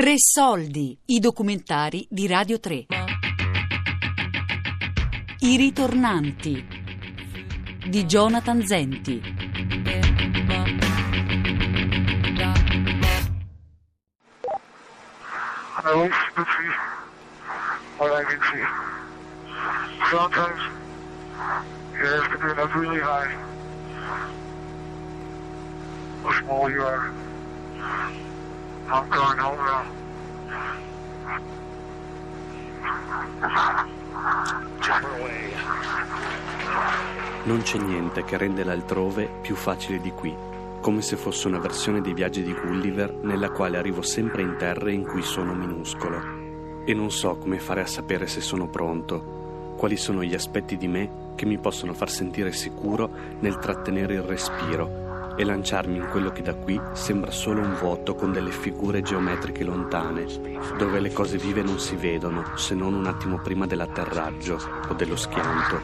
Tre soldi, i documentari di Radio 3. I ritornanti di Jonathan Zenti. I wish could see what I can see. Sometimes you have to get up really high. How small you are. Now. Jump away. Non c'è niente che rende l'altrove più facile di qui, come se fosse una versione dei viaggi di Gulliver nella quale arrivo sempre in terre in cui sono minuscolo. E non so come fare a sapere se sono pronto, quali sono gli aspetti di me che mi possono far sentire sicuro nel trattenere il respiro e lanciarmi in quello che da qui sembra solo un vuoto con delle figure geometriche lontane, dove le cose vive non si vedono se non un attimo prima dell'atterraggio o dello schianto.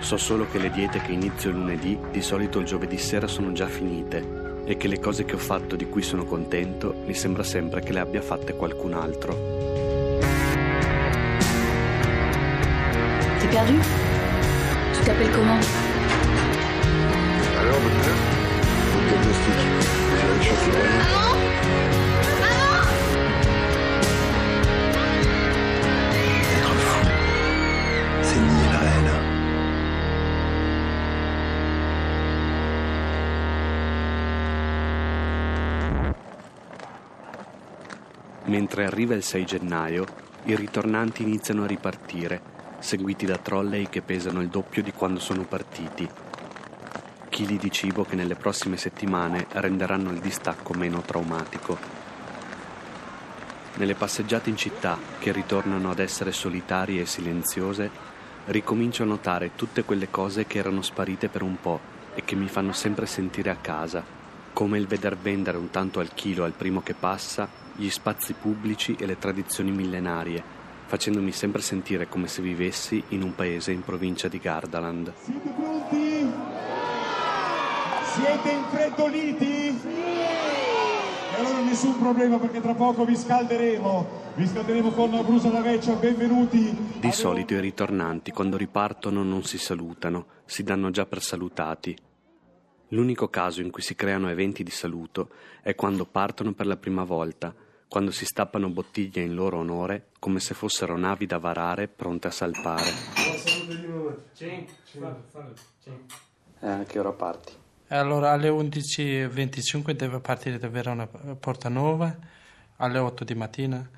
So solo che le diete che inizio lunedì di solito il giovedì sera sono già finite e che le cose che ho fatto di cui sono contento mi sembra sempre che le abbia fatte qualcun altro. T'es perdu Tu t'appelles comment Chance vraiment. Être fou, c'est nier le réel. Mentre arriva il 6 gennaio, i ritornanti iniziano a ripartire, seguiti da trolley che pesano il doppio di quando sono partiti. Chili di cibo che nelle prossime settimane renderanno il distacco meno traumatico. Nelle passeggiate in città, che ritornano ad essere solitarie e silenziose, ricomincio a notare tutte quelle cose che erano sparite per un po' e che mi fanno sempre sentire a casa, come il veder vendere un tanto al chilo al primo che passa gli spazi pubblici e le tradizioni millenarie, facendomi sempre sentire come se vivessi in un paese in provincia di Gardaland. Siete pronti? Siete infreddoliti? Sì! E allora nessun problema perché tra poco vi scalderemo. Vi scalderemo con una brusa da vecchia, benvenuti. Di solito i ritornanti quando ripartono non si salutano, si danno già per salutati. L'unico caso in cui si creano eventi di saluto è quando partono per la prima volta, quando si stappano bottiglie in loro onore come se fossero navi da varare pronte a salpare. Eh, a che ora parti? Allora alle 11.25 deve partire da Verona Porta Nuova, alle 8 di mattina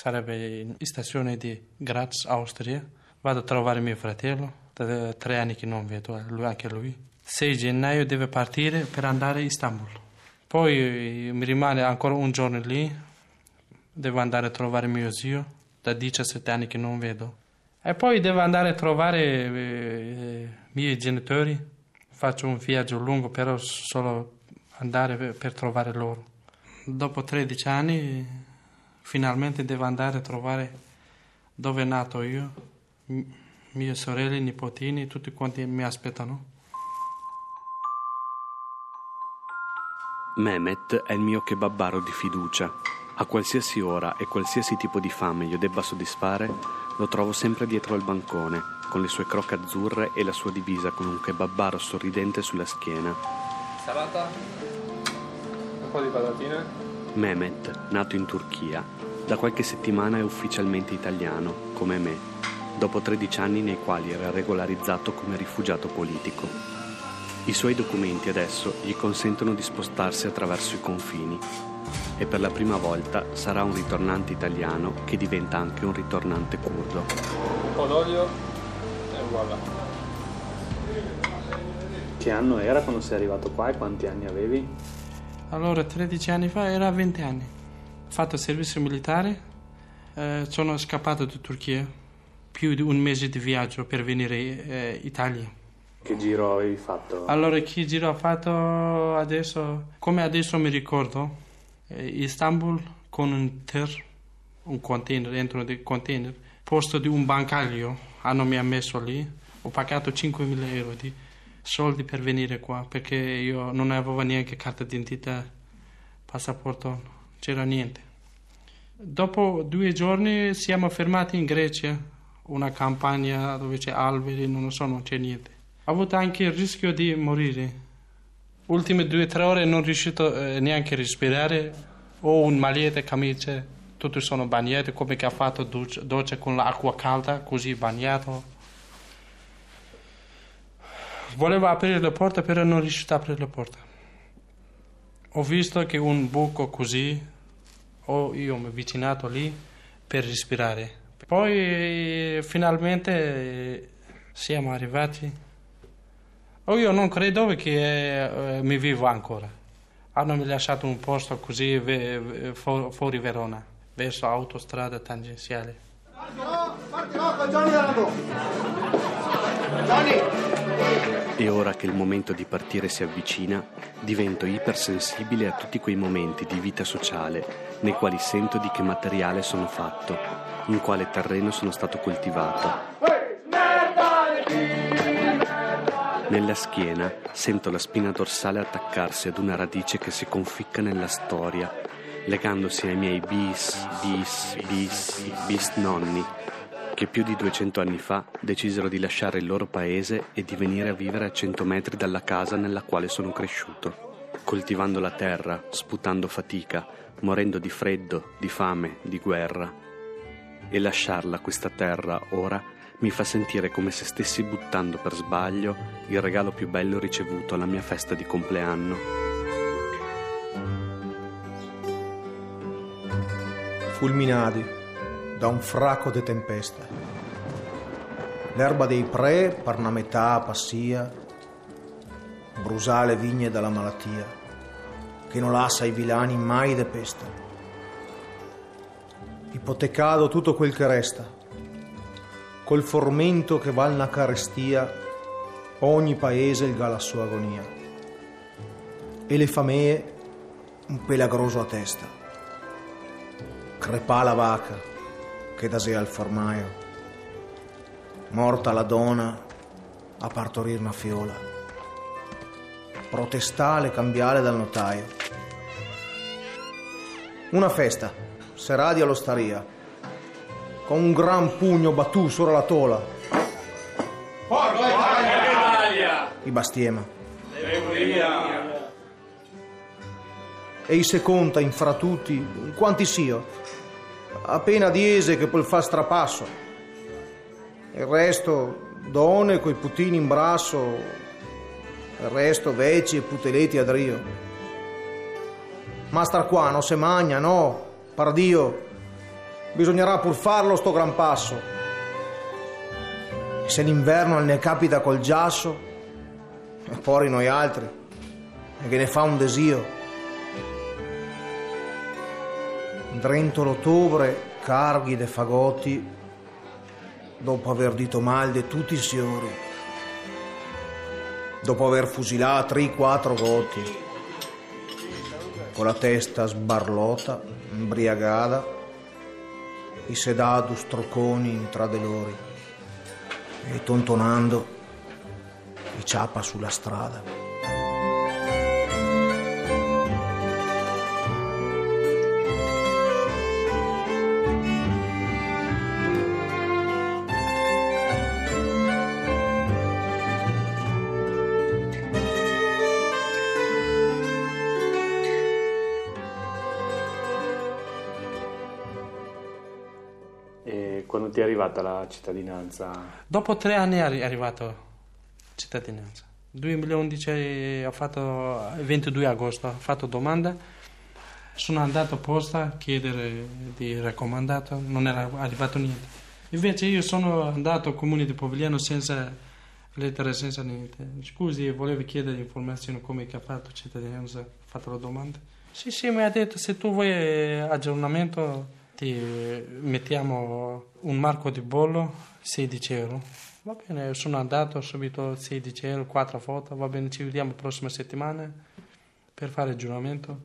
sarebbe in stazione di Graz, Austria. Vado a trovare mio fratello, da tre anni che non vedo, eh, lui, anche lui. 6 gennaio deve partire per andare a Istanbul. Poi eh, mi rimane ancora un giorno lì, devo andare a trovare mio zio, da 17 anni che non vedo. E poi devo andare a trovare eh, i miei genitori. Faccio un viaggio lungo, però solo andare per, per trovare loro. Dopo 13 anni, finalmente devo andare a trovare dove è nato io, m- mie sorelle, nipotini, tutti quanti mi aspettano. Mehmet è il mio kebabbaro di fiducia. A qualsiasi ora e qualsiasi tipo di fame io debba soddisfare, lo trovo sempre dietro al bancone, con le sue croche azzurre e la sua divisa con un kebabbaro sorridente sulla schiena. Salata? Un po' di patatine? Mehmet, nato in Turchia, da qualche settimana è ufficialmente italiano, come me, dopo 13 anni nei quali era regolarizzato come rifugiato politico. I suoi documenti adesso gli consentono di spostarsi attraverso i confini e per la prima volta sarà un ritornante italiano che diventa anche un ritornante curdo. Un po' d'olio voilà. Che anno era quando sei arrivato qua e quanti anni avevi? Allora, 13 anni fa era 20 anni. Ho fatto servizio militare, eh, sono scappato da Turchia, più di un mese di viaggio per venire eh, in Italia. Che giro avevi fatto? Allora, che giro ho fatto adesso? Come adesso mi ricordo, eh, Istanbul con un ter, un container, dentro del container, posto di un bancario, hanno mi ha messo lì, ho pagato 5.000 euro di soldi per venire qua, perché io non avevo neanche carta d'identità passaporto, c'era niente. Dopo due giorni siamo fermati in Grecia, una campagna dove c'è alberi, non lo so, non c'è niente. Ho avuto anche il rischio di morire. Ultime due o tre ore non riuscito eh, neanche a respirare, ho un magliette, camicia, tutti sono bagnati come che ha fatto doccia, con l'acqua calda, così bagnato. Volevo aprire la porta, però non riuscito a aprire la porta. Ho visto che un buco così, ho io mi avvicinato lì per respirare. Poi finalmente siamo arrivati. Oh, io non credo che eh, mi vivo ancora. Hanno lasciato un posto così fuori Verona, verso autostrada tangenziale. E ora che il momento di partire si avvicina, divento ipersensibile a tutti quei momenti di vita sociale nei quali sento di che materiale sono fatto, in quale terreno sono stato coltivato. Nella schiena sento la spina dorsale attaccarsi ad una radice che si conficca nella storia, legandosi ai miei bis, bis, bis, bis nonni, che più di 200 anni fa decisero di lasciare il loro paese e di venire a vivere a 100 metri dalla casa nella quale sono cresciuto, coltivando la terra, sputando fatica, morendo di freddo, di fame, di guerra. E lasciarla questa terra ora mi fa sentire come se stessi buttando per sbaglio il regalo più bello ricevuto alla mia festa di compleanno. Fulminati da un fracco di tempesta. L'erba dei pre per una metà passia, brusà le vigne dalla malattia, che non lascia i vilani mai de pesta. Ipotecato tutto quel che resta, col formento che va alla carestia, ogni paese il la sua agonia. E le famee un pelagroso a testa crepà la vaca che da sé al formaio, morta la donna a partorire una fiola, protestà le cambiale dal notaio. Una festa, seradi all'osteria, con un gran pugno battù sopra la tola. I bastiema. E i seconda infra tutti, quanti sio, appena diese che poi fa strapasso. Il resto, donne coi putini in brasso, il resto veci e puteletti a drio. Ma star qua non se magna, no, pardio, bisognerà pur farlo sto gran passo. E se l'inverno ne capita col giasso, e poi noi altri, e che ne fa un desio. Drento l'ottobre, carghi de fagotti, dopo aver dito mal di tutti i signori, dopo aver fusilato tre quattro gotti, con la testa sbarlota, imbriagata, i sedatu strocconi tra de loro, e tontonando, i ciappa sulla strada. E quando ti è arrivata la cittadinanza? Dopo tre anni è arri- arrivato cittadinanza. 2011 ho fatto il 22 agosto, ho fatto domanda, sono andato a posta a chiedere di raccomandato, non era arrivato niente. Invece io sono andato al comune di Povigliano senza lettere, senza niente. Scusi, volevo chiedere informazioni come ha fatto cittadinanza, ho fatto la domanda. Sì, sì, mi ha detto se tu vuoi aggiornamento ti mettiamo un marco di bollo 16 euro. Va bene, sono andato subito 16 euro, 4 foto, va bene, ci vediamo prossima settimana per fare il giuramento.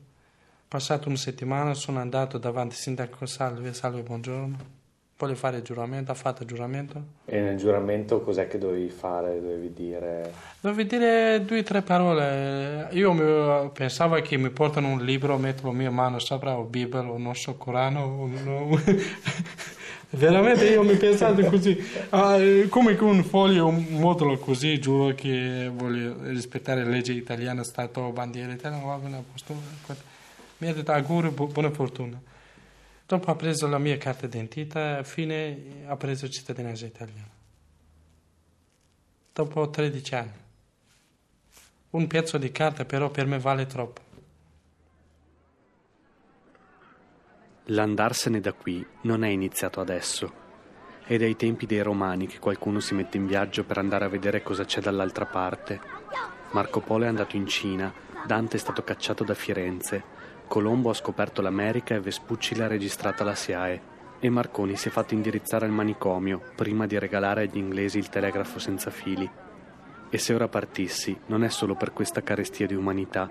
Passato una settimana sono andato davanti al sindaco Salve, salve, buongiorno. Voglio fare il giuramento, ha fatto il giuramento. E nel giuramento cos'è che dovevi fare? Dovevi dire... Dovevi dire due o tre parole. Io mi- pensavo che mi portano un libro, metto la mia mano sopra, o Bibbia, o non so, Corano. o no. Veramente io mi pensavo così. Ah, come con un foglio, un modulo così, giuro che voglio rispettare la legge italiana, Stato, bandiera italiana. Mi ha detto auguri, bu- buona fortuna. Dopo ha preso la mia carta d'identità, fine ha preso cittadinanza italiana. Dopo 13 anni. Un pezzo di carta però per me vale troppo. L'andarsene da qui non è iniziato adesso. È dai tempi dei romani che qualcuno si mette in viaggio per andare a vedere cosa c'è dall'altra parte. Marco Polo è andato in Cina, Dante è stato cacciato da Firenze, Colombo ha scoperto l'America e Vespucci l'ha registrata alla SIAE. E Marconi si è fatto indirizzare al manicomio prima di regalare agli inglesi il telegrafo senza fili. E se ora partissi, non è solo per questa carestia di umanità,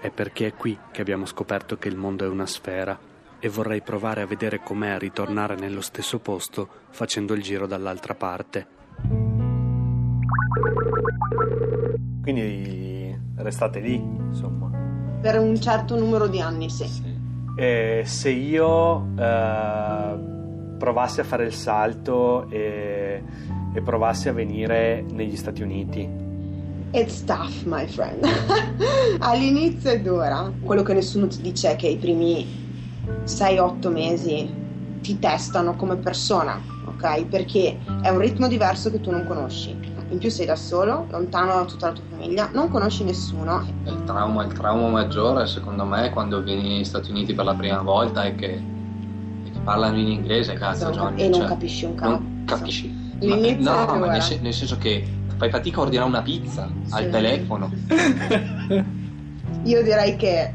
è perché è qui che abbiamo scoperto che il mondo è una sfera e vorrei provare a vedere com'è ritornare nello stesso posto facendo il giro dall'altra parte. Quindi restate lì, insomma. Per un certo numero di anni, sì. E se io eh, provassi a fare il salto e, e provassi a venire negli Stati Uniti, It's tough, my friend. All'inizio è dura. Quello che nessuno ti dice è che i primi 6-8 mesi ti testano come persona, ok? Perché è un ritmo diverso che tu non conosci. In più sei da solo, lontano da tutta la tua famiglia, non conosci nessuno. Il trauma, il trauma maggiore secondo me quando vieni negli Stati Uniti per la prima volta è che, è che parlano in inglese, cazzo Johnny. e non cioè, capisci un cazzo. non capisci. Ma- no, ma nel, sen- nel senso che fai fatica a ordinare una pizza al Sì. telefono. Io direi che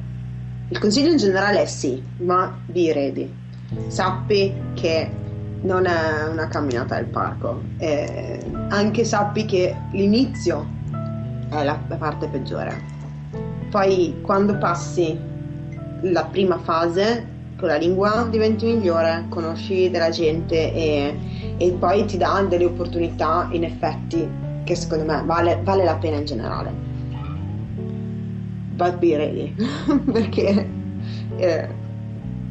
il consiglio in generale è sì, ma be ready. Sappi che non è una camminata al parco, e anche sappi che l'inizio è la, la parte peggiore. Poi quando passi la prima fase con la lingua diventi migliore, conosci della gente e, e poi ti dà delle opportunità in effetti che secondo me vale, vale la pena in generale but be ready perché eh,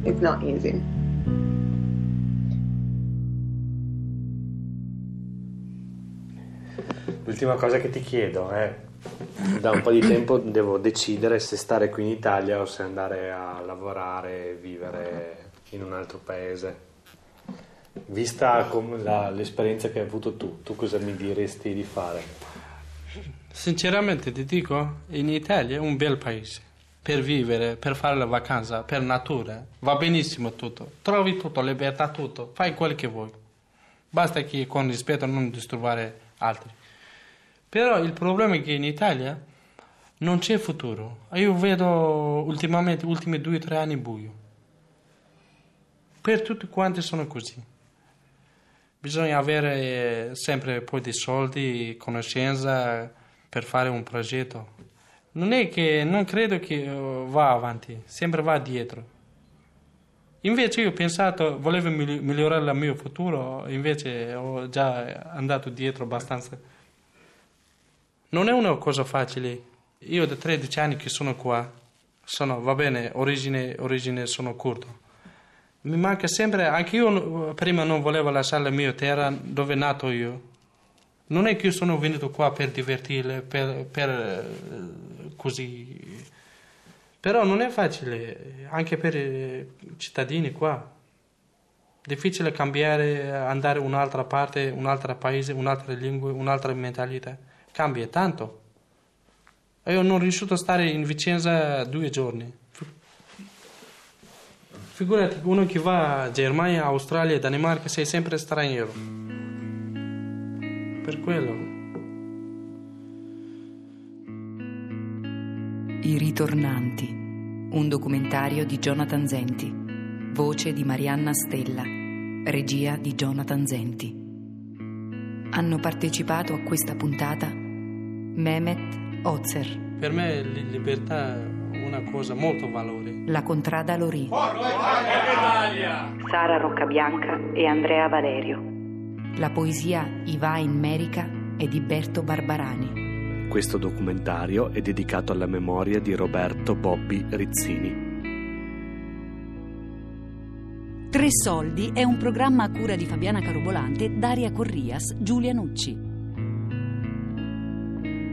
it's not easy. L'ultima cosa che ti chiedo è, da un po' di tempo devo decidere se stare qui in Italia o se andare a lavorare e vivere in un altro paese. Vista la- l'esperienza che hai avuto tu, tu cosa mi diresti di fare? Sinceramente ti dico, in Italia è un bel paese. Per vivere, per fare la vacanza, per natura, va benissimo tutto. Trovi tutto, libertà, tutto. Fai quel che vuoi. Basta che con rispetto non disturbare altri. Però il problema è che in Italia non c'è futuro. Io vedo ultimamente, ultimi due o tre anni buio. Per tutti quanti sono così. Bisogna avere sempre poi dei soldi, conoscenza per fare un progetto. Non è che non credo che eh, va avanti, sempre va dietro. Invece io ho pensato, volevo migli- migliorare il mio futuro, invece ho già andato dietro abbastanza. Non è una cosa facile. Io da 13 anni che sono qua, sono, va bene, origine, origine sono curdo. Mi manca sempre, anche io eh, prima non volevo lasciare la mia terra dove nato io. Non è che io sono venuto qua per divertire, per, per eh, così. Però non è facile, anche per i cittadini qua. Difficile cambiare, andare un'altra parte, un altro paese, un'altra lingua, un'altra mentalità. Cambia tanto. Io non ho riuscito a stare in Vicenza due giorni. Figurati, uno che va a Germania, Australia, Danimarca, sei sempre straniero. Per quello. I ritornanti. Un documentario di Jonathan Zenti. Voce di Marianna Stella. Regia di Jonathan Zenti. Hanno partecipato a questa puntata Mehmet Ozer, Per me li- libertà è una cosa molto valore. La Contrada Lorì. Sara Roccabianca e Andrea Valerio. La poesia I va in Merica è di Berto Barbarani. Questo documentario è dedicato alla memoria di Roberto Bobby Rizzini. Tre soldi è un programma a cura di Fabiana Carobolante, Daria Corrias, Giulia Nucci.